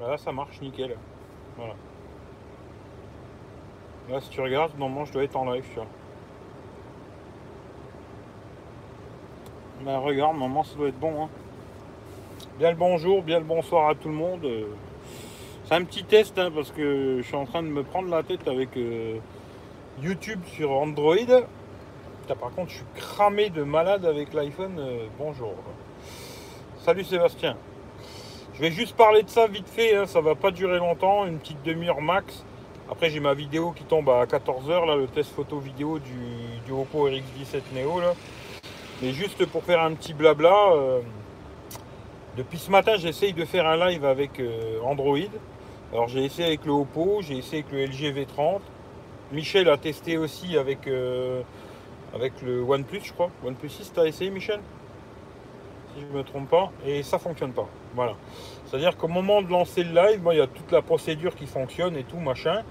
Là, ça marche nickel. Voilà. Là, si tu regardes, normalement, je dois être en live, tu vois. Ben, regarde, normalement, ça doit être bon. Hein. Bien le bonjour, bien le bonsoir à tout le monde. Euh, C'est un petit test, hein, parce que je suis en train de me prendre la tête avec euh, YouTube sur Android. Putain, par contre, je suis cramé de malade avec l'iPhone. euh, bonjour. Salut Sébastien. Je vais juste parler de ça vite fait, hein, ça va pas durer longtemps, une petite demi-heure max. Après j'ai ma vidéo qui tombe à 14h, là, le test photo vidéo du, du Oppo RX17 Neo. Là. Mais juste pour faire un petit blabla, euh, depuis ce matin j'essaye de faire un live avec euh, Android. Alors j'ai essayé avec le Oppo, j'ai essayé avec le LG V30. Michel a testé aussi avec, euh, avec le OnePlus je crois. OnePlus 6, t'as essayé Michel? Si je ne me trompe pas, et ça fonctionne pas. Voilà. C'est-à-dire qu'au moment de lancer le live, moi, il y a toute la procédure qui fonctionne et tout, machin.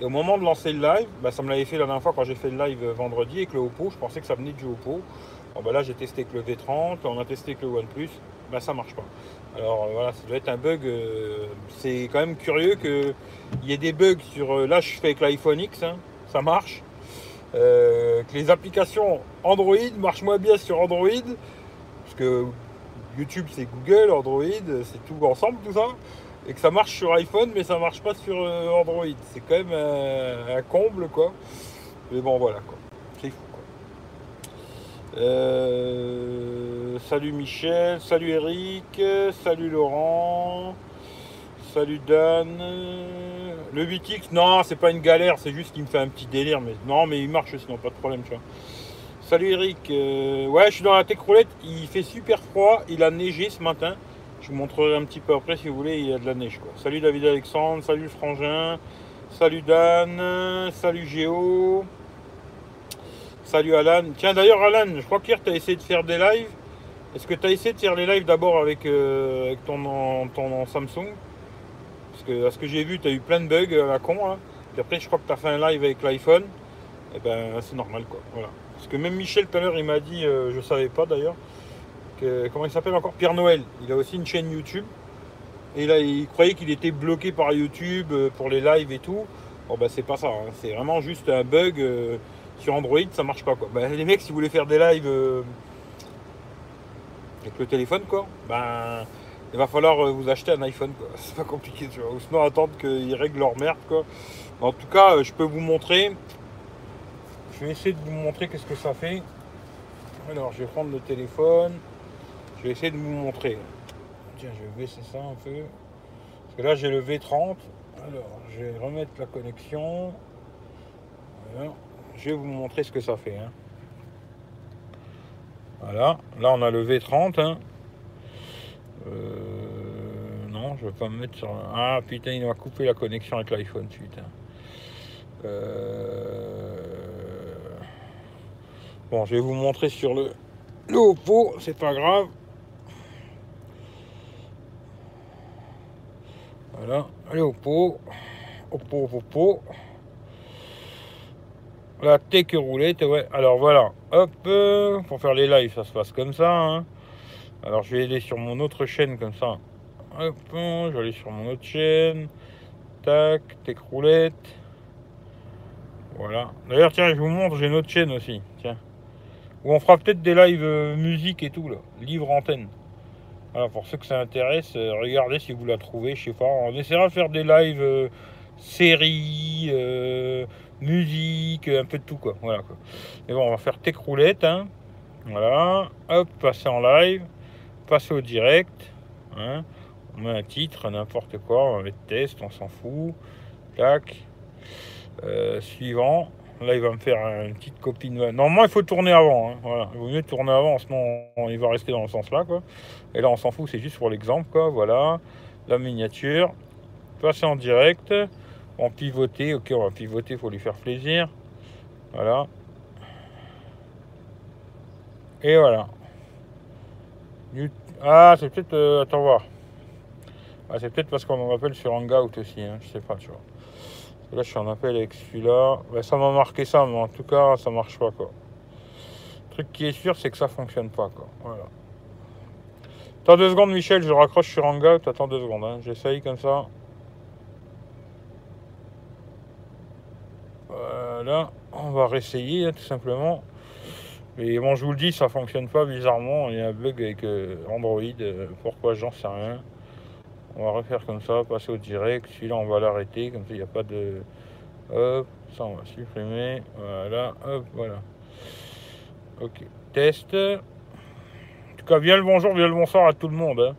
Et au moment de lancer le live, bah, ça me l'avait fait la dernière fois quand j'ai fait le live vendredi avec le Oppo. Je pensais que ça venait du Oppo. Bon, bah, là, j'ai testé avec le V30, on a testé avec le OnePlus. Bah, ça marche pas. Alors euh, voilà, ça doit être un bug. euh, c'est quand même curieux qu'il y ait des bugs sur. euh, là, je fais avec l'iPhone X, hein, ça marche. Euh, que les applications Android marchent moins bien sur Android. Parce que YouTube c'est Google, Android, c'est tout ensemble tout ça. Et que ça marche sur iPhone mais ça marche pas sur euh, Android. C'est quand même un, un comble quoi. Mais bon voilà quoi. C'est fou quoi. Euh, salut Michel, salut Eric, salut Laurent, salut Dan. Le 8X, non c'est pas une galère, c'est juste qu'il me fait un petit délire. Mais non mais il marche sinon pas de problème tu vois. Salut Eric, Euh, ouais je suis dans la tech roulette, il fait super froid, il a neigé ce matin. Je vous montrerai un petit peu après si vous voulez, il y a de la neige quoi. Salut David Alexandre, salut Frangin, salut Dan, salut Géo, salut Alan. Tiens d'ailleurs Alan, je crois qu'hier tu as essayé de faire des lives. Est-ce que tu as essayé de faire les lives d'abord avec, euh, ton, Samsung? Parce que à ce que j'ai vu, tu as eu plein de bugs à la con. hein. Puis après je crois que tu as fait un live avec l'iPhone. Et ben c'est normal quoi. Voilà. Parce que même Michel tout l'heure il m'a dit, euh, je savais pas d'ailleurs, comment il s'appelle encore? Pierre Noël. Il a aussi une chaîne YouTube. Et là il croyait qu'il était bloqué par YouTube euh, pour les lives et tout. Bon bah c'est pas ça, hein. c'est vraiment juste un bug euh, sur Android, ça marche pas quoi. Bah, les mecs si vous voulez faire des lives avec le téléphone quoi, ben il va falloir vous acheter un iPhone quoi. C'est pas compliqué tu vois. Ou sinon attendre qu'ils règlent leur merde quoi. En tout cas, je peux vous montrer. Je vais essayer de vous montrer qu'est-ce que ça fait. Alors, je vais prendre le téléphone. Je vais essayer de vous montrer. Tiens, je vais baisser ça un peu. Parce que là, j'ai le V30. Alors, je vais remettre la connexion. Je vais vous montrer ce que ça fait. hein. Voilà. Là, on a le V30. hein. Euh, non, je vais pas me mettre sur. Ah putain, il m'a coupé la connexion avec l'iPhone, putain. Euh, Bon, je vais vous montrer sur le, le Oppo, c'est pas grave. Voilà, le Oppo, Oppo, Oppo. La tech roulette, ouais. Alors voilà, hop, euh, pour faire les lives, ça se passe comme ça. hein. Alors je vais aller sur mon autre chaîne comme ça. Hop, je vais aller sur mon autre chaîne. Tac, tech roulette. Voilà. D'ailleurs, tiens, je vous montre, j'ai une autre chaîne aussi. Tiens. On fera peut-être des lives euh, musique et tout, là. Livre antenne. Pour ceux que ça intéresse, euh, regardez si vous la trouvez, je sais pas. On essaiera de faire des lives euh, séries, musique, un peu de tout, quoi. Voilà, quoi. Mais bon, on va faire tech roulette, hein. Voilà. Hop, passer en live. Passer au direct. Hein. On met un titre, n'importe quoi. On va mettre test, on s'en fout. Tac. Suivant. Là, il va me faire une petite copie de... Normalement, il faut tourner avant. hein. Voilà. Il vaut mieux tourner avant, sinon il va rester dans le sens là. Quoi. Et là, on s'en fout, c'est juste pour l'exemple. quoi. Voilà. La miniature. Passer en direct. En pivoter. Ok, on va pivoter, il faut lui faire plaisir. Voilà. Et voilà. Ah, c'est peut-être... euh, attends voir. Ah, c'est peut-être parce qu'on m'appelle sur Hangout aussi. hein, Je sais pas, tu vois. Là, je suis en appel avec celui-là. Ouais, ça m'a marqué ça, mais en tout cas, ça marche pas, quoi. Le truc qui est sûr, c'est que ça fonctionne pas, quoi. Attends deux secondes, Michel, je raccroche sur Hangout. Attends deux secondes, hein. j'essaye comme ça. Voilà, on va réessayer hein, tout simplement. Mais bon, je vous le dis, ça fonctionne pas bizarrement. Il y a un bug avec euh, Android. Euh, pourquoi J'en sais rien. On va refaire comme ça, passer au direct. Celui-là, on va l'arrêter. Comme ça, il n'y a pas de. Hop, ça, on va supprimer. Voilà, hop, voilà. Ok, test. En tout cas, bien le bonjour, bien le bonsoir à tout le monde. Hein.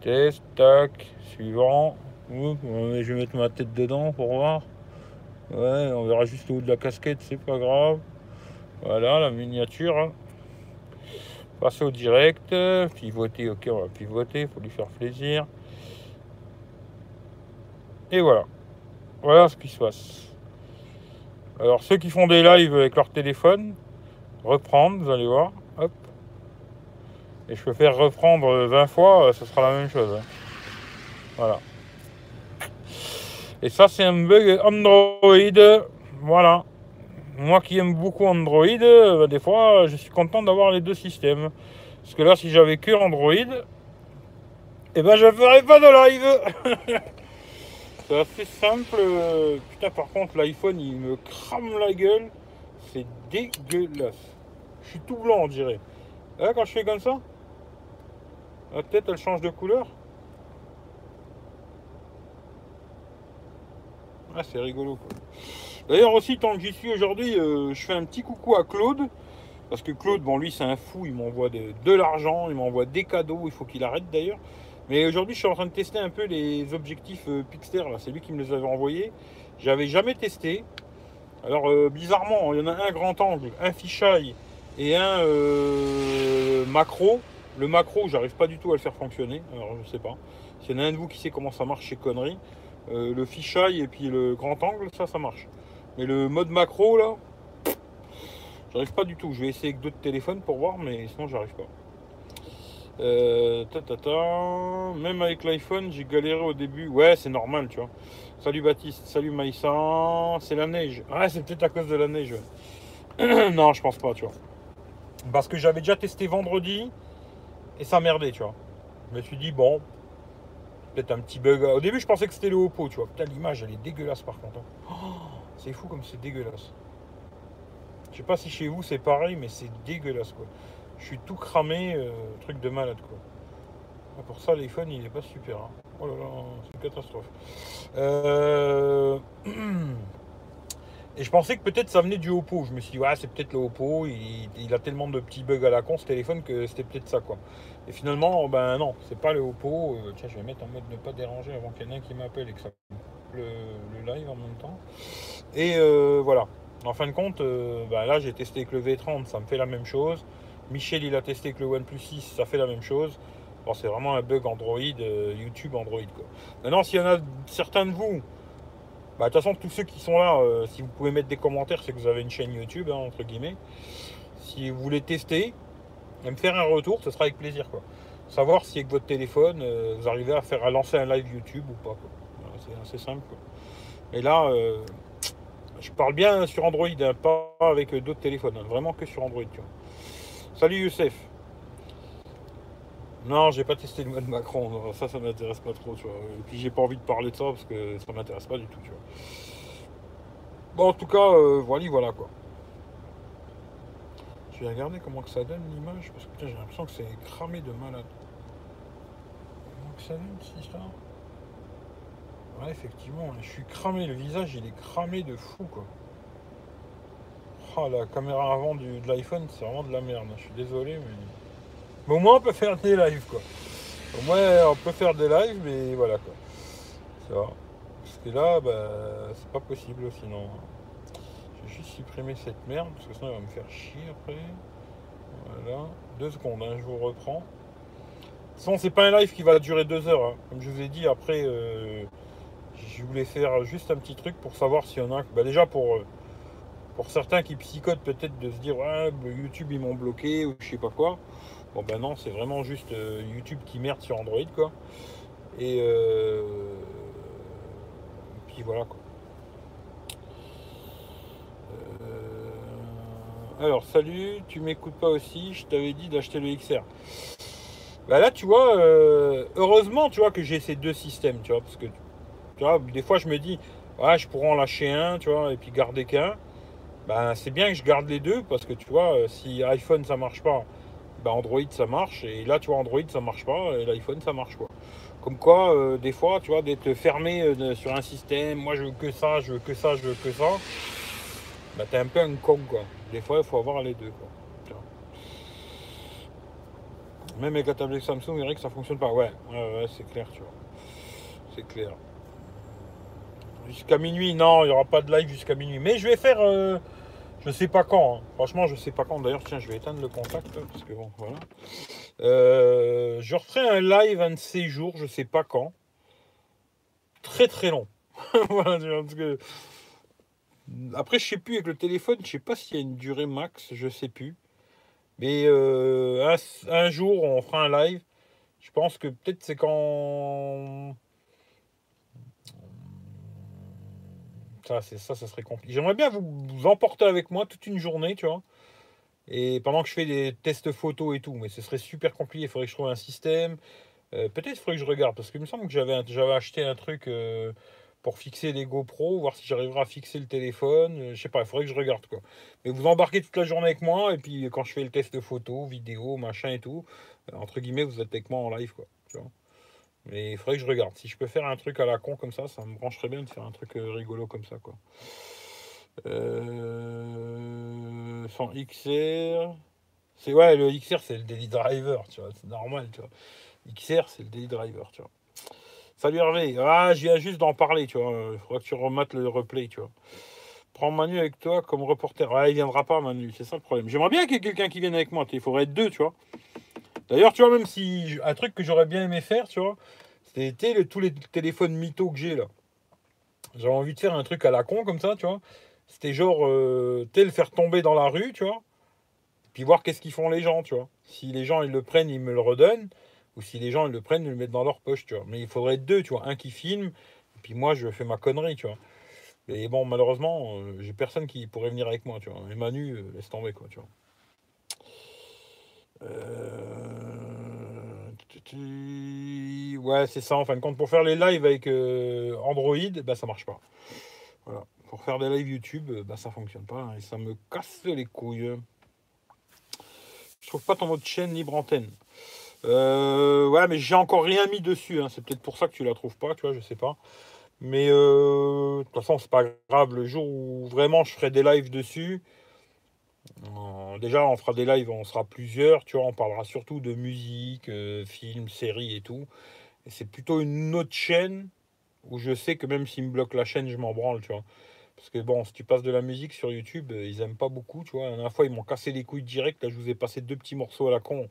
Test, tac, suivant. je vais mettre ma tête dedans pour voir. Ouais, on verra juste au haut de la casquette, c'est pas grave. Voilà la miniature. Hein. Passer au direct. Pivoter, ok, on va pivoter, faut lui faire plaisir. Et voilà. Voilà ce qui se passe. Alors ceux qui font des lives avec leur téléphone, reprendre, vous allez voir. Hop. Et je peux faire reprendre 20 fois, ce sera la même chose. Hein. Voilà. Et ça c'est un bug Android. Voilà moi qui aime beaucoup Android, euh, des fois, je suis content d'avoir les deux systèmes. Parce que là, si j'avais que Android, eh ben, je ferais pas de live. c'est assez simple. Putain, par contre, l'iPhone, il me crame la gueule. C'est dégueulasse. Je suis tout blanc, on dirait. Là, quand je fais comme ça, la tête, elle change de couleur. Ah, c'est rigolo. D'ailleurs aussi, tant que j'y suis aujourd'hui, euh, je fais un petit coucou à Claude. Parce que Claude, bon lui c'est un fou, il m'envoie de, l'argent, il m'envoie des cadeaux, il faut qu'il arrête d'ailleurs. Mais aujourd'hui je suis en train de tester un peu les objectifs euh, Pixter, c'est lui qui me les avait envoyés. J'avais jamais testé. Alors euh, bizarrement, il y en a un grand angle, un fisheye et un macro. Le macro, j'arrive pas du tout à le faire fonctionner, alors je sais pas. S'il y en a un de vous qui sait comment ça marche chez Conneries, le fisheye et puis le grand angle, ça, ça marche. Mais le mode macro là, j'arrive pas du tout. Je vais essayer avec d'autres téléphones pour voir, mais sinon j'arrive pas. Euh, Même avec l'iPhone, j'ai galéré au début. Ouais, c'est normal, tu vois. Salut Baptiste, salut Maïssa. C'est la neige. Ouais, c'est peut-être à cause de la neige. non, je pense pas, tu vois. Parce que j'avais déjà testé vendredi et ça merdait, tu vois. Je me suis dit, bon, peut-être un petit bug. Au début, je pensais que c'était le Oppo, tu vois. Putain, l'image, elle est dégueulasse par contre. Hein. Oh c'est fou comme c'est dégueulasse. Je sais pas si chez vous c'est pareil, mais c'est dégueulasse quoi. Je suis tout cramé, euh, truc de malade quoi. Ah, pour ça, l'iPhone il est pas super. Hein. Oh là là, c'est une catastrophe. Euh, et je pensais que peut-être ça venait du Oppo. Je me suis dit, ouais, c'est peut-être le Oppo. Il, a tellement de petits bugs à la con ce téléphone que c'était peut-être ça quoi. Et finalement, ben non, c'est pas le Oppo. Euh, tiens, je vais mettre en mode ne pas déranger avant qu'il y en ait un qui m'appelle et que ça le, le live en même temps. Et euh, voilà. En fin de compte, euh, bah, là j'ai testé avec le V30, ça me fait la même chose. Michel il a testé avec le OnePlus 6, ça fait la même chose. Bon, c'est vraiment un bug Android, euh, YouTube Android. Quoi. Maintenant, s'il y en a certains de vous, bah, de toute façon, tous ceux qui sont là, si vous pouvez mettre des commentaires, c'est que vous avez une chaîne YouTube, hein, entre guillemets. Si vous voulez tester et me faire un retour, ce sera avec plaisir. Quoi. Savoir si avec votre téléphone, vous arrivez à faire à lancer un live YouTube ou pas. C'est assez simple. Et là, je parle bien sur Android, hein, pas avec d'autres téléphones, hein, vraiment que sur Android. Salut Youssef. Non, j'ai pas testé le mode Macron, ça, ça m'intéresse pas trop, tu vois. Et puis j'ai pas envie de parler de ça parce que ça m'intéresse pas du tout, tu vois. Bon, en tout cas, euh, voilà, voilà quoi. Je vais regarder comment que ça donne l'image parce que j'ai l'impression que c'est cramé de malade. Comment que ça donne, cette histoire? Effectivement, je suis cramé, le visage il est cramé de fou quoi. Oh, la caméra avant du, de l'iPhone, c'est vraiment de la merde. Je suis désolé, mais... au moins on peut faire des lives quoi. Au moins on peut faire des lives, mais voilà quoi. Ça va. Parce que là, bah, c'est pas possible sinon. Je vais juste supprimer cette merde, parce que sinon il va me faire chier après. Voilà. Deux secondes, hein, je vous reprends. Sinon, c'est pas un live qui va durer deux heures. Hein. Comme je vous ai dit, après, euh, je voulais faire juste un petit truc pour savoir s'il y en a. Bah déjà pour, euh, pour certains qui psychotent peut-être de se dire ouais YouTube ils m'ont bloqué ou je sais pas quoi. Bon ben non, c'est vraiment juste euh, YouTube qui merde sur Android quoi. Et euh, puis voilà quoi. alors salut, tu m'écoutes pas aussi, je t'avais dit d'acheter le XR. Bah là, tu vois, heureusement, tu vois, que j'ai ces deux systèmes, tu vois, parce que, tu vois, des fois, je me dis, ouais, je pourrais en lâcher un, tu vois, et puis garder qu'un. Bah, c'est bien que je garde les deux, parce que, tu vois, euh, si iPhone, ça marche pas, bah, Android, ça marche, et là, tu vois, Android, ça marche pas, et l'iPhone, ça marche, quoi. Comme quoi, euh, des fois, tu vois, d'être fermé sur un système, moi, je veux que ça, je veux que ça, je veux que ça, bah, t'es un peu un con, quoi. Des fois, il faut avoir les deux, quoi. Même avec la tablette Samsung, Eric, ça fonctionne pas. Ouais, ouais, c'est clair, tu vois. C'est clair. Jusqu'à minuit, non, il n'y aura pas de live jusqu'à minuit. Mais je vais faire, euh, je sais pas quand. Hein. Franchement, je sais pas quand. D'ailleurs, tiens, je vais éteindre le contact parce que bon, voilà. Euh, je referai un live un de ces jours, je sais pas quand. Très très long. voilà. Après, je sais plus avec le téléphone, je sais pas s'il y a une durée max, je sais plus. Mais euh, un, jour, on fera un live. Je pense que peut-être c'est quand. Ça, c'est ça, ça serait compliqué. J'aimerais bien vous, emporter avec moi toute une journée, tu vois. Et pendant que je fais des tests photos et tout, mais ce serait super compliqué. Il faudrait que je trouve un système. Euh, peut-être faudrait que je regarde, parce qu'il me semble que j'avais, j'avais acheté un truc. Euh, pour fixer les GoPro, voir si j'arriverai à fixer le téléphone. Euh, je sais pas, il faudrait que je regarde quoi. Mais vous embarquez toute la journée avec moi et puis quand je fais le test photo, vidéo, machin et tout, entre guillemets, vous êtes avec moi en live quoi. Mais il faudrait que je regarde. Si je peux faire un truc à la con comme ça, ça me brancherait bien de faire un truc euh, rigolo comme ça quoi. sans XR. C'est ouais, le XR c'est le daily driver, tu vois, c'est normal, tu vois. XR c'est le daily driver, tu vois. Salut Hervé. Ah, viens juste d'en parler, tu vois. Il faudra que tu remates le replay, tu vois. Prends Manu avec toi comme reporter. Ouais, il viendra pas, Manu. C'est ça le problème. J'aimerais bien qu'il y ait quelqu'un qui vienne avec moi. Il faudrait être deux, tu vois. D'ailleurs, tu vois, même si un truc que j'aurais bien aimé faire, tu vois, c'était tous les téléphones mythos que j'ai là. J'avais envie de faire un truc à la con comme ça, tu vois. C'était genre, euh, le faire tomber dans la rue, tu vois. Puis voir qu'est-ce qu'ils font les gens, tu vois. Si les gens ils le prennent, ils me le redonnent. Ou si les gens ils le prennent, ils le mettent dans leur poche, tu vois. Mais il faudrait deux, tu vois. Un qui filme, et puis moi, je fais ma connerie, tu vois. Et bon, malheureusement, euh, j'ai personne qui pourrait venir avec moi, tu vois. Et Manu, euh, laisse tomber, quoi, tu vois. Euh, ouais, c'est ça, en fin de compte. Pour faire les lives avec Android, bah, ça marche pas. Voilà. Pour faire des lives YouTube, bah, ça fonctionne pas. Hein, et ça me casse les couilles. Je trouve pas ton mode chaîne libre antenne. Euh, ouais, mais j'ai encore rien mis dessus. Hein. C'est peut-être pour ça que tu la trouves pas, tu vois, je sais pas. Mais euh, de toute façon, c'est pas grave. Le jour où vraiment je ferai des lives dessus, euh, déjà on fera des lives, on sera plusieurs, tu vois, on parlera surtout de musique, films, séries et tout. C'est plutôt une autre chaîne où je sais que même s'ils me bloquent la chaîne, je m'en branle, tu vois. Parce que bon, si tu passes de la musique sur YouTube, ils aiment pas beaucoup, tu vois. La dernière fois, ils m'ont cassé les couilles direct. Là, je vous ai passé deux petits morceaux à la con.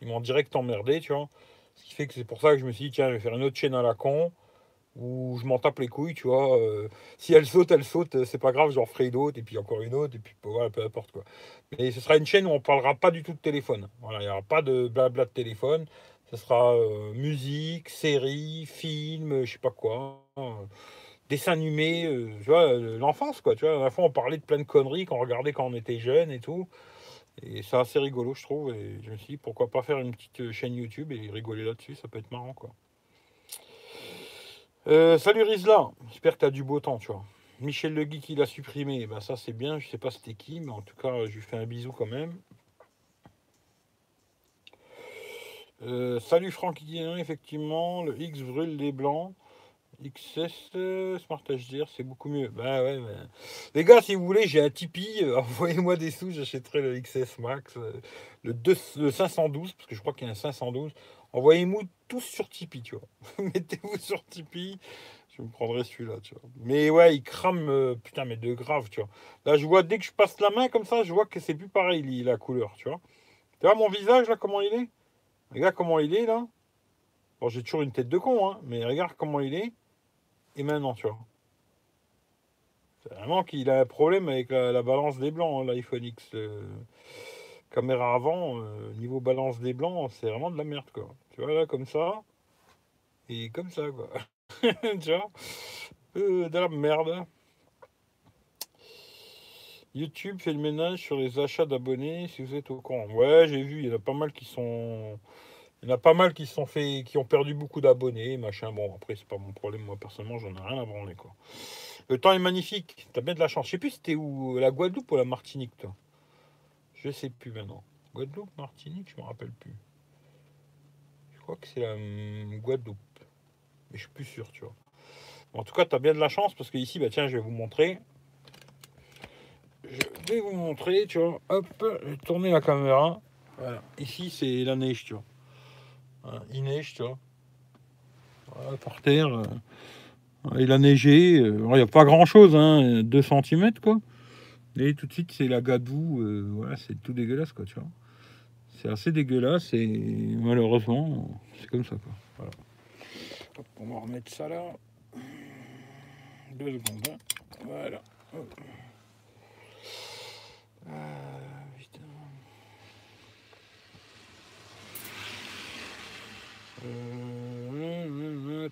Ils m'ont direct emmerdé, tu vois. Ce qui fait que c'est pour ça que je me suis dit, tiens, je vais faire une autre chaîne à la con, où je m'en tape les couilles, tu vois. Euh, si elle saute, elle saute, c'est pas grave, j'en ferai d'autres, et puis encore une autre, et puis voilà, peu importe quoi. Mais ce sera une chaîne où on parlera pas du tout de téléphone. Voilà, il n'y aura pas de blabla de téléphone. Ce sera euh, musique, série, film, je sais pas quoi. Euh, dessin animé, tu vois, l'enfance, quoi. Tu vois, à la fois, on parlait de plein de conneries qu'on regardait quand on était jeune et tout. Et c'est assez rigolo, je trouve. Et je me suis dit, pourquoi pas faire une petite euh, chaîne YouTube et rigoler là-dessus, ça peut être marrant, quoi. Euh, salut Rizla, j'espère que tu as du beau temps, tu vois. Michel Le Guy qui l'a supprimé, ben ça c'est bien, je sais pas c'était qui, mais en tout cas je lui fais un bisou quand même. Euh, salut Franck effectivement, le X brûle les blancs. XS euh, Smart HDR, c'est beaucoup mieux. Bah ouais, Les gars, si vous voulez, j'ai un Tipeee. Envoyez-moi des sous, j'achèterai le XS Max. Le, 2, 512, parce que je crois qu'il y a un 512. Envoyez-moi tous sur Tipeee, tu vois. Mettez-vous sur Tipeee. Je me prendrai celui-là, tu vois. Mais ouais, il crame, putain, mais de grave, tu vois. Là, je vois, dès que je passe la main comme ça, je vois que c'est plus pareil, la couleur, tu vois. Tu vois mon visage, là, comment il est? Regarde comment il est, là. Bon, j'ai toujours une tête de con, hein, mais regarde comment il est et maintenant, tu vois. C'est vraiment qu'il a un problème avec la, balance des blancs, hein, l'iPhone X. caméra avant, euh, niveau balance des blancs, c'est vraiment de la merde, quoi. Tu vois, là, comme ça, et comme ça, quoi. tu vois euh, De la merde. YouTube fait le ménage sur les achats d'abonnés, si vous êtes au courant. Ouais, j'ai vu, il y en a pas mal qui sont Il y en a pas mal qui sont fait, qui ont perdu beaucoup d'abonnés, machin. Bon, après, c'est pas mon problème, moi, personnellement, j'en ai rien à branler, quoi. Le temps est magnifique, t'as bien de la chance. Je sais plus si c'était où, la Guadeloupe ou la Martinique, toi? Je sais plus maintenant. Guadeloupe, Martinique, je me rappelle plus. Je crois que c'est la Guadeloupe. Mais je suis plus sûr, tu vois. en tout cas, tu as bien de la chance parce que ici, bah tiens, je vais vous montrer. Je vais vous montrer, tu vois. Hop, je vais tourner la caméra. Voilà. Ici, c'est la neige, tu vois. il neige, tu vois. Voilà, par terre. Euh, il a neigé. Euh, il n'y a pas grand chose, hein, 2 cm, quoi. Et tout de suite, c'est la gadoue. Euh, voilà, c'est tout dégueulasse, quoi, tu vois. C'est assez dégueulasse et malheureusement, c'est comme ça, quoi. On va remettre ça là. Deux secondes. Hein. Voilà. Ah,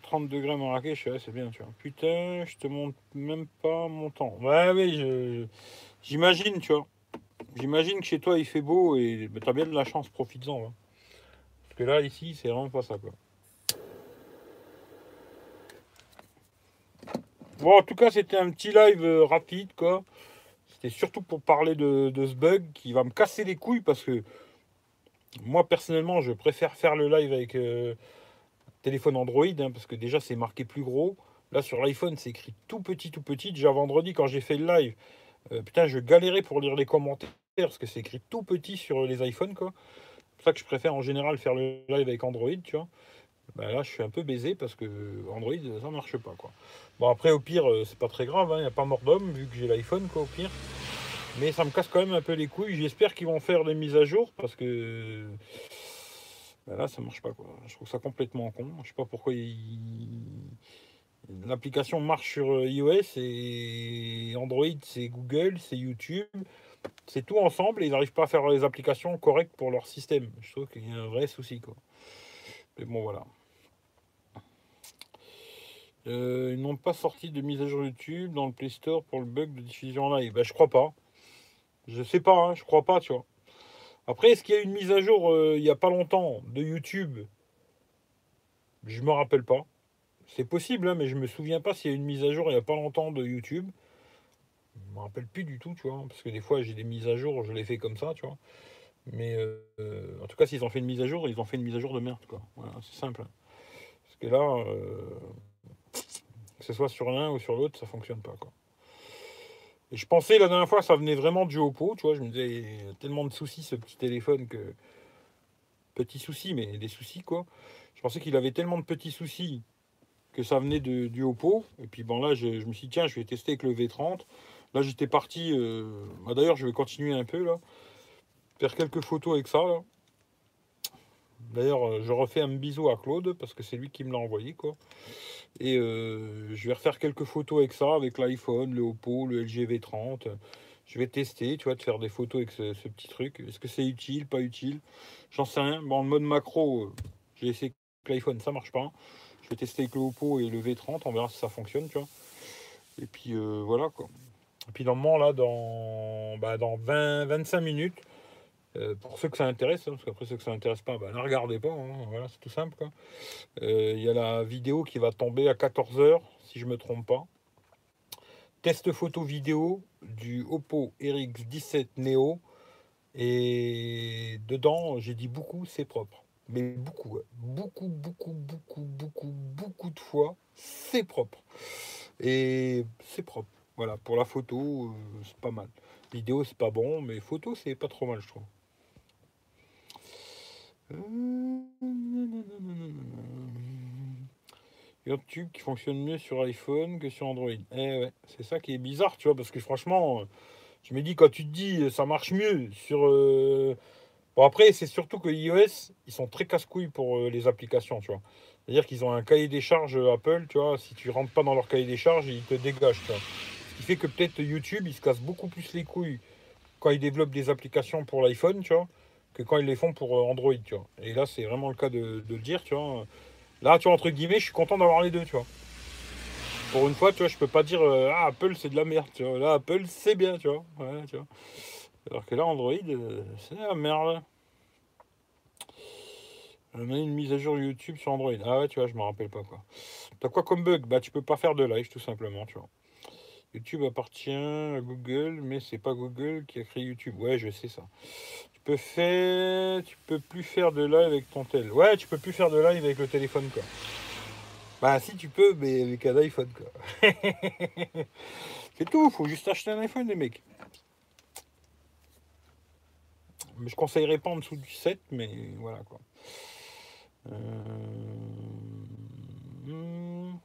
30 euh, degrés Marrakech, c'est bien, tu vois. Putain, je te montre même pas mon temps. Ouais, oui, j'imagine, tu vois. J'imagine que chez toi il fait beau et bah, t'as bien de la chance, profites-en. Hein. Parce que là, ici, c'est vraiment pas ça, quoi. Bon, en tout cas, c'était un petit live euh, rapide, quoi. C'était surtout pour parler de, ce bug qui va me casser les couilles parce que moi, personnellement, je préfère faire le live avec euh, téléphone Android hein, parce que déjà, c'est marqué plus gros. Là, sur l'iPhone, c'est écrit tout petit, tout petit. Déjà vendredi, quand j'ai fait le live, euh, putain, je galérais pour lire les commentaires parce que c'est écrit tout petit sur les iPhones, quoi. C'est pour ça que je préfère en général faire le live avec Android, tu vois. Bah, là, je suis un peu baisé parce que Android, ça marche pas, quoi. Bon, après, au pire, euh, c'est pas très grave, il hein, n'y a pas mort d'homme vu que j'ai l'iPhone, quoi, au pire. Mais ça me casse quand même un peu les couilles. J'espère qu'ils vont faire des mises à jour parce que bah, là, ça marche pas, quoi. Je trouve ça complètement con. Je sais pas pourquoi l'application marche sur euh, iOS et Android, c'est Google, c'est YouTube c'est tout ensemble et ils n'arrivent pas à faire les applications correctes pour leur système. Je trouve qu'il y a un vrai souci. Quoi. Mais bon, voilà. Euh, ils n'ont pas sorti de mise à jour YouTube dans le Play Store pour le bug de diffusion live. Ben, je crois pas. Je sais pas, hein, je crois pas, tu vois. Après, est-ce qu'il y a une mise à jour euh, il n'y a pas longtemps de YouTube? Je me rappelle pas. C'est possible, hein, mais je me souviens pas s'il y a une mise à jour il n'y a pas longtemps de YouTube. Je me rappelle plus du tout, tu vois, parce que des fois j'ai des mises à jour, je les fais comme ça, tu vois. Mais euh, en tout cas, s'ils ont fait une mise à jour, ils ont fait une mise à jour de merde, quoi. Voilà, c'est simple. Parce que là, euh, que ce soit sur l'un ou sur l'autre, ça fonctionne pas. Et je pensais la dernière fois, ça venait vraiment du Oppo, tu vois. Je me disais, tellement de soucis ce petit téléphone que. Petits soucis, mais des soucis, quoi. Je pensais qu'il avait tellement de petits soucis que ça venait du Oppo. Et puis bon, là, je, me suis dit, tiens, je vais tester avec le V30. Là, j'étais parti. Euh, bah, d'ailleurs, je vais continuer un peu là. Faire quelques photos avec ça. D'ailleurs, euh, je refais un bisou à Claude parce que c'est lui qui me l'a envoyé. quoi. Et euh, je vais refaire quelques photos avec ça, avec l'iPhone, le Oppo, le LG V30. Je vais tester, tu vois, de faire des photos avec ce, petit truc. Est-ce que c'est utile, pas utile? J'en sais rien. Bon, en mode macro, j'ai essayé avec l'iPhone, ça marche pas. Je vais tester avec le Oppo et le V30, on verra si ça fonctionne, tu vois. Et puis voilà quoi. Et puis normalement, là, dans, bah, dans 20, 25 minutes, euh, pour ceux que ça intéresse, hein, parce qu'après ceux que ça n'intéresse pas, bah, ne regardez pas, hein, voilà, c'est tout simple. Euh, il y a la vidéo qui va tomber à 14h, si je me trompe pas. Test photo vidéo du Oppo RX17 Neo. Et dedans, j'ai dit beaucoup, c'est propre. Mais beaucoup, beaucoup, beaucoup, beaucoup, beaucoup, beaucoup de fois, c'est propre. Et c'est propre. Voilà, pour la photo, euh, c'est pas mal. Vidéo, c'est pas bon, mais photo, c'est pas trop mal, je trouve. YouTube qui fonctionne mieux sur iPhone que sur Android. Eh ouais, c'est ça qui est bizarre, tu vois, parce que franchement, je me dis, quand tu te dis ça marche mieux sur. Euh, bon, après, c'est surtout que iOS, ils sont très casse-couilles pour euh, les applications, tu vois. C'est-à-dire qu'ils ont un cahier des charges Apple, tu vois, si tu rentres pas dans leur cahier des charges, ils te dégagent, tu vois qui fait que peut-être YouTube, il se casse beaucoup plus les couilles quand ils développent des applications pour l'iPhone, tu vois, que quand ils les font pour euh, Android, tu vois. Et là, c'est vraiment le cas de, le dire, tu vois. Là, tu vois, entre guillemets, je suis content d'avoir les deux, tu vois. Pour une fois, tu vois, je peux pas dire euh, ah Apple c'est de la merde, tu vois. Là, Apple c'est bien, tu vois. Alors que là, Android, euh, c'est la merde. On a une mise à jour YouTube sur Android. Ah ouais, tu vois, je me rappelle pas quoi. T'as quoi comme bug? Bah, tu peux pas faire de live tout simplement, tu vois. YouTube appartient à Google, mais c'est pas Google qui a créé YouTube. Ouais, je sais ça. Tu peux faire, tu peux plus faire de live avec ton tel. Ouais, tu peux plus faire de live avec le téléphone quoi. Bah si tu peux, mais avec un iPhone quoi. c'est tout, faut juste acheter un iPhone les mecs. Je conseillerais pas en dessous du 7, mais voilà quoi. Euh, hmm.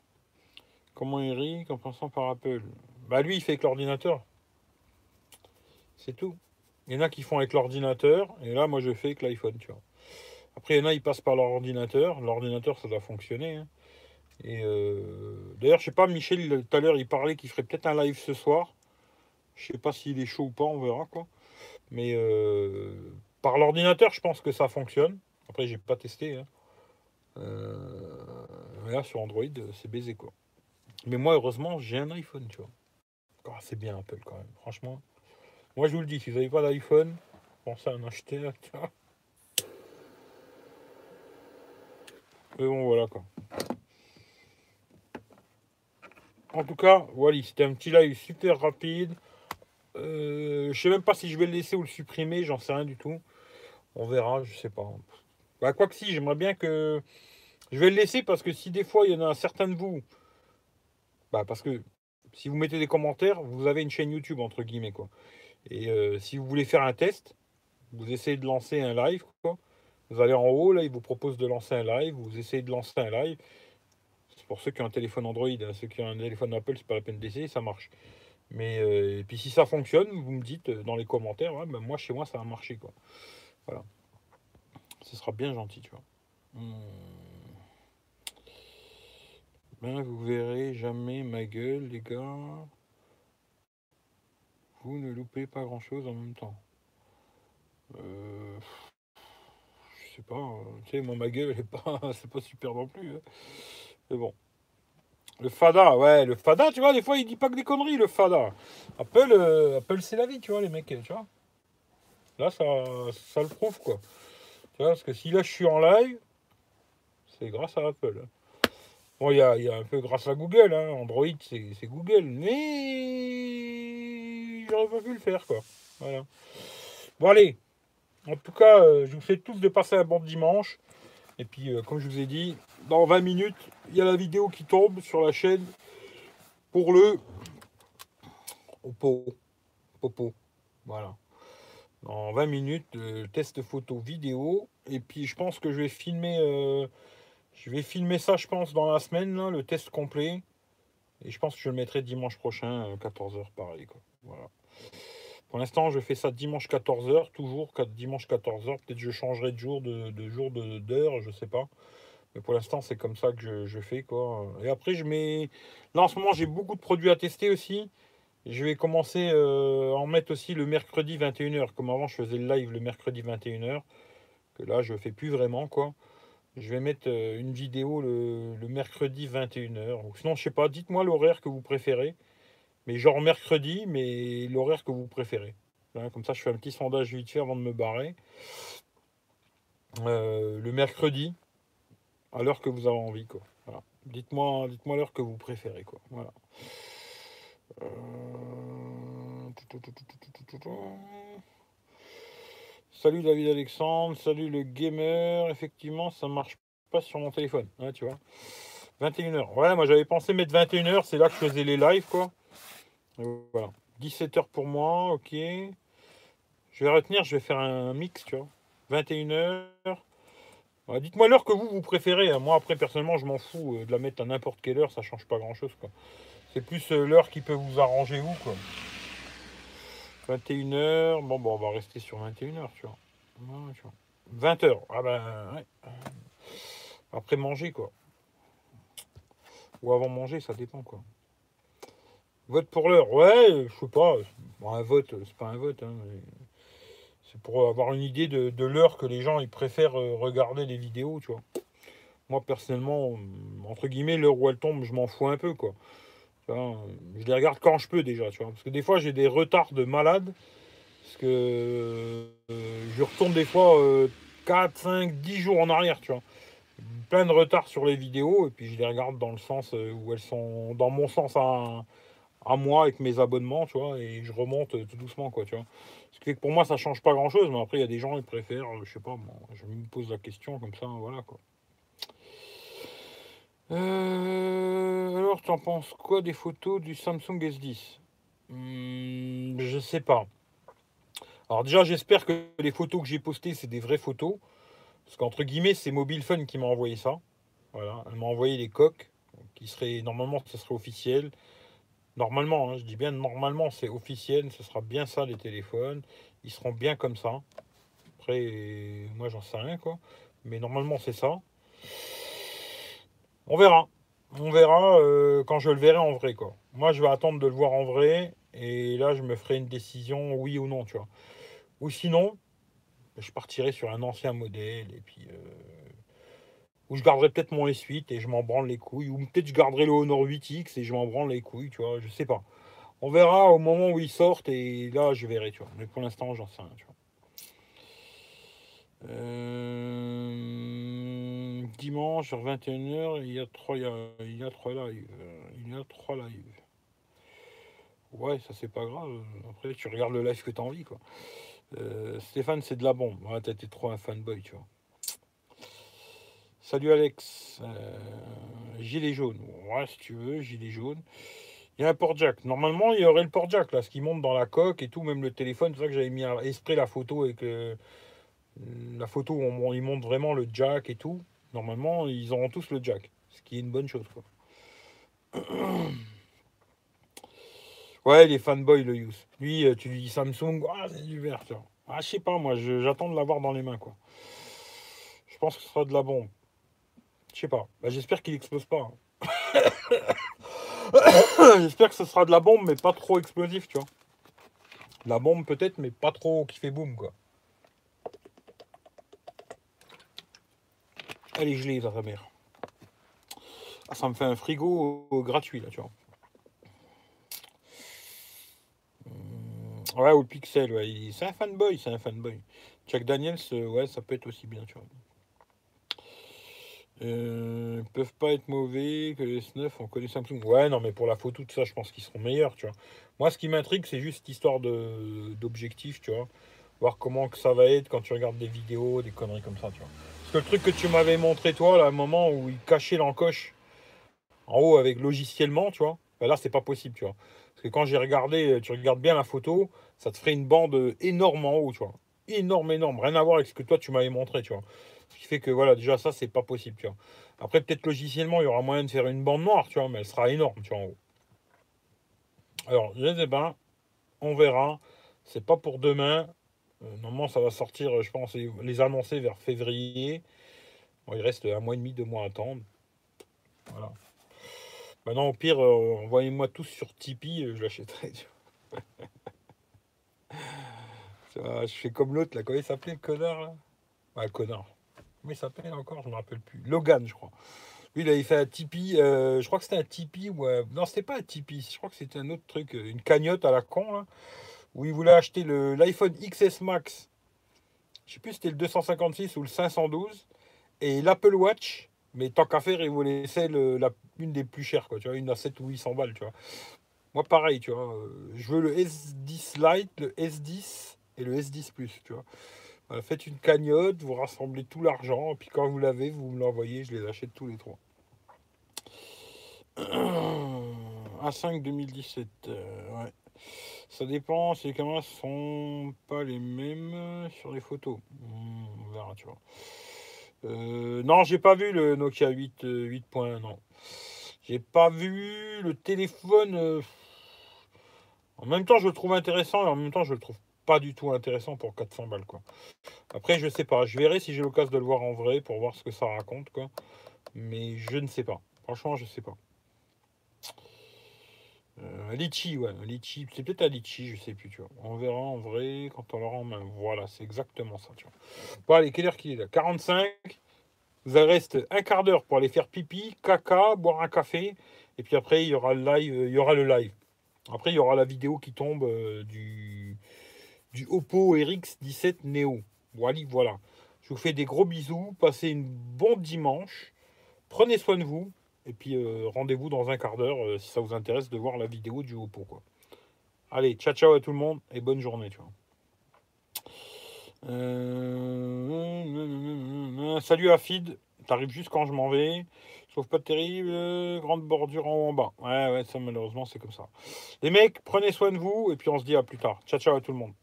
Comment Eric en passant par Apple? Bah lui il fait avec l'ordinateur. C'est tout. Il y en a qui font avec l'ordinateur, et là moi je fais avec l'iPhone, tu vois. Après il y en a ils passent par leur ordinateur, l'ordinateur ça doit fonctionner. Hein. Et euh, d'ailleurs je sais pas, Michel tout à l'heure il parlait qu'il ferait peut-être un live ce soir. Je sais pas s'il est chaud ou pas, on verra quoi. Mais euh, par l'ordinateur je pense que ça fonctionne. Après j'ai pas testé. Hein. Euh, là, sur Android, c'est baisé, quoi. Mais moi, heureusement, j'ai un iPhone, tu vois. Ah, c'est bien Apple, quand même. Franchement. Moi, je vous le dis, si vous n'avez pas d'iPhone, pensez à en acheter, tu. Mais bon, voilà, quoi. En tout cas, voilà, c'était un petit live super rapide. Euh, je sais même pas si je vais le laisser ou le supprimer, j'en sais rien du tout. On verra, je sais pas. Bah, quoi que si, j'aimerais bien que. Je vais le laisser parce que si des fois il y en a un certain de vous. Bah, parce que si vous mettez des commentaires, vous avez une chaîne YouTube, entre guillemets, quoi. Et euh, si vous voulez faire un test, vous essayez de lancer un live. Vous allez en haut, là, il vous propose de lancer un live, vous essayez de lancer un live. C'est pour ceux qui ont un téléphone Android, hein. ceux qui ont un téléphone Apple, c'est pas la peine d'essayer, ça marche. Mais euh, et puis si ça fonctionne, vous me dites euh, dans les commentaires, ben, moi chez moi ça a marché quoi. Voilà ce sera bien gentil, tu vois. Hmm. Ben, vous verrez jamais ma gueule, les gars. Vous ne loupez pas grand chose en même temps. Euh, je sais pas, euh, tu sais, moi ma gueule, est pas, c'est pas super non plus. Hein. Mais bon. Le Fada, ouais, le Fada, tu vois, des fois il dit pas que des conneries, le Fada. Apple, euh, Apple c'est la vie, tu vois, les mecs, tu vois. Là, ça, ça le prouve, quoi. Tu vois, parce que si là je suis en live, c'est grâce à Apple. Bon, il y a, un peu grâce à Google, hein. Android c'est Google, mais j'aurais pas pu le faire, quoi. Voilà. Bon, allez, en tout cas, euh, je vous souhaite tous de passer un bon dimanche. Et puis, euh, comme je vous ai dit, dans 20 minutes, il y a la vidéo qui tombe sur la chaîne pour le Oppo. Popo. Voilà en 20 minutes de test photo vidéo. Et puis je pense que je vais filmer, euh, je vais filmer ça, je pense, dans la semaine, le test complet. Et je pense que je le mettrai dimanche prochain, 14h, euh, pareil. Quoi. Pour l'instant, je fais ça dimanche 14h, toujours dimanche 14h. Peut-être je changerai de jour, de, de jour, d'heure, je sais pas. Mais pour l'instant, c'est comme ça que je, fais. Quoi. Et après, je mets. Là, en ce moment, j'ai beaucoup de produits à tester aussi. Je vais commencer euh, à en mettre aussi le mercredi 21h. Comme avant, je faisais le live le mercredi 21h. Que là, je fais plus vraiment, quoi. Je vais mettre euh, une vidéo le, mercredi 21h. sinon, je sais pas, dites-moi l'horaire que vous préférez. Mais genre mercredi, mais l'horaire que vous préférez. comme ça, je fais un petit sondage vite fait avant de me barrer. Euh, le mercredi, à l'heure que vous avez envie, quoi. Dites-moi dites l'heure que vous préférez, quoi. Voilà. Euh, salut David Alexandre, salut le gamer. Effectivement, ça marche pas sur mon téléphone, hein, tu vois. 21h. Ouais, moi j'avais pensé mettre 21h, c'est là que je faisais les lives, quoi. voilà. 17h pour moi, ok. Je vais retenir, je vais faire un mix, tu vois. 21h. Dites-moi l'heure que vous, vous préférez. Hein. Moi, après, personnellement, je m'en fous euh, de la mettre à n'importe quelle heure, ça change pas grand-chose. C'est plus euh, l'heure qui peut vous arranger vous, quoi. 21h, bon, bon, on va rester sur 21h, tu vois. 20h, ah ben, ouais. Après manger, quoi. Ou avant manger, ça dépend, quoi. Vote pour l'heure, ouais, je sais pas. un vote, c'est pas un vote, hein, c'est pour avoir une idée de, l'heure que les gens ils préfèrent euh, regarder les vidéos, tu vois. Moi, personnellement, entre guillemets, l'heure où elle tombe, je m'en fous un peu, quoi je les regarde quand je peux déjà, tu vois. Parce que des fois, j'ai des retards de malade. Parce que euh, je retourne des fois 4, 5, 10 jours en arrière, tu vois. Plein de retard sur les vidéos, et puis je les regarde dans le sens euh, où elles sont dans mon sens à, à moi avec mes abonnements, tu vois, et je remonte tout doucement, quoi, tu vois. Ce qui fait que pour moi, ça change pas grand chose, mais après, il y a des gens qui préfèrent, je sais pas, je me pose la question comme ça, voilà, quoi. Euh, alors, tu en penses quoi des photos du Samsung S10 hmm, Je sais pas. Alors déjà, j'espère que les photos que j'ai postées, c'est des vraies photos. Parce qu'entre guillemets, c'est Mobile Fun qui m'a envoyé ça. Voilà, elle m'a envoyé les coques, qui seraient, normalement, ce serait officiel. Normalement, hein, je dis bien normalement, c'est officiel, ce sera bien ça les téléphones. Ils seront bien comme ça. Après, moi, j'en sais rien, quoi. Mais normalement, c'est ça. On verra. On verra euh, quand je le verrai en vrai, quoi. Moi, je vais attendre de le voir en vrai. Et là, je me ferai une décision, oui ou non, tu vois. Ou sinon, je partirai sur un ancien modèle et puis. Euh, ou je garderai peut-être mon S8 et je m'en branle les couilles. Ou peut-être je garderai le Honor 8X et je m'en branle les couilles, tu vois. Je sais pas. On verra au moment où ils sortent et là je verrai, tu vois. Mais pour l'instant, j'en sais rien. Euh, dimanche, vers 21h, il y a trois, il y a, trois lives. Il y a trois lives. Ouais, ça c'est pas grave. Après, tu regardes le live que tu as envie, quoi. Euh, Stéphane, c'est de la bombe. Ouais, t'as été trop un fanboy, tu vois. Salut Alex. Euh, gilet jaune. Ouais, si tu veux, gilet jaune. Il y a un port jack. Normalement, il y aurait le port jack, là, ce qui monte dans la coque et tout, même le téléphone. C'est ça que j'avais mis à esprit la photo avec la photo où on, vraiment le jack et tout. Normalement, ils auront tous le jack. Ce qui est une bonne chose. Ouais, les fanboys, le use. Lui, euh, tu dis Samsung, ah, c'est du vert, vois. Ah, je sais pas, moi, j'attends de l'avoir dans les mains. Je pense que ce sera de la bombe. Je sais pas. Bah, J'espère qu'il explose pas. Hein. J'espère que ce sera de la bombe, mais pas trop explosif, tu vois. La bombe peut-être, mais pas trop qui fait boum, quoi. Elle est gelée, ta mère. Ah, ça me fait un frigo gratuit, là, tu vois. Ouais, ou le Pixel, ouais. C'est un fanboy, c'est un fanboy. Chuck Daniels, euh, ouais, ça peut être aussi bien, tu vois. Euh, peuvent pas être mauvais que les S9, on connaît Samsung. Ouais, non, mais pour la photo, tout ça, je pense qu'ils seront meilleurs, tu vois. Moi, ce qui m'intrigue, c'est juste histoire d'objectif, tu vois. Voir comment que ça va être quand tu regardes des vidéos, des conneries comme ça, tu vois. Parce que le truc que tu m'avais montré, toi, là, un moment où il cachait l'encoche en haut avec logiciellement, tu vois, ben là, c'est pas possible, tu vois. Parce que quand j'ai regardé, tu regardes bien la photo, ça te ferait une bande énorme en haut, tu vois. Énorme, énorme. Rien à voir avec ce que toi, tu m'avais montré, tu vois. Ce qui fait que, voilà, déjà, ça, c'est pas possible, tu vois. Après, peut-être logiciellement, il y aura moyen de faire une bande noire, tu vois, mais elle sera énorme, tu vois, en haut. Alors, je sais pas. On verra. C'est pas pour demain. Euh, normalement, ça va sortir, je pense, les annoncer vers février. Bon, il reste un mois et demi, deux mois à attendre. Voilà. Maintenant, au pire, euh, envoyez-moi tous sur Tipeee, euh, je l'achèterai. je fais comme l'autre, là. Comment il s'appelait, le connard, là? Ouais, connard. Comment il s'appelle encore Je ne me rappelle plus. Logan, je crois. Lui, il avait fait un Tipeee. Euh, je crois que c'était un Tipeee. Ou Non, c'était pas un Tipeee. Je crois que c'était un autre truc. Une cagnotte à la con, là. Où il voulait acheter l'iPhone XS Max. Je sais plus si c'était le 256 ou le 512. Et l'Apple Watch mais tant qu'à faire, il vous laisser la, une des plus chères, quoi. Tu vois, une à 7 ou 800 balles, tu vois. Moi, pareil, tu vois. Euh, je veux le S10 Lite, le S10 et le S10 Plus, tu vois. Faites une cagnotte, vous rassemblez tout l'argent, et puis quand vous l'avez, vous me l'envoyez, je les achète tous les trois. A5 2017, euh, ouais. Ça dépend si les caméras sont pas les mêmes sur les photos. Hmm, on verra, tu vois. Euh, non, j'ai pas vu le Nokia 8, 8.1, euh, non. J'ai pas vu le téléphone. Euh, en même temps, je le trouve intéressant et en même temps, je le trouve pas du tout intéressant pour 400 balles, quoi. Après, je sais pas. Je verrai si j'ai l'occasion de le voir en vrai pour voir ce que ça raconte, quoi. Mais je ne sais pas. Franchement, je sais pas. Euh, litchi, ouais, litchi, c'est peut-être un litchi, je sais plus, tu vois. On verra en vrai quand on l'aura en main. Voilà, c'est exactement ça, tu vois. Bon, allez, quelle heure qu'il est là? 45. Vous reste un quart d'heure pour aller faire pipi, caca, boire un café. Et puis après, il y aura le live. Il y aura le live. Après, il y aura la vidéo qui tombe euh, du, du Oppo RX 17 Neo. Voilà, voilà. Je vous fais des gros bisous. Passez une bon dimanche. Prenez soin de vous. Et puis euh, rendez-vous dans un quart d'heure euh, si ça vous intéresse de voir la vidéo du Oppo. Allez, ciao ciao à tout le monde et bonne journée. Tu vois. Euh, salut Afid, t'arrives juste quand je m'en vais. Sauf pas terrible, grande bordure en haut en bas. Ouais, ouais, ça malheureusement c'est comme ça. Les mecs, prenez soin de vous et puis on se dit à plus tard. Ciao ciao à tout le monde.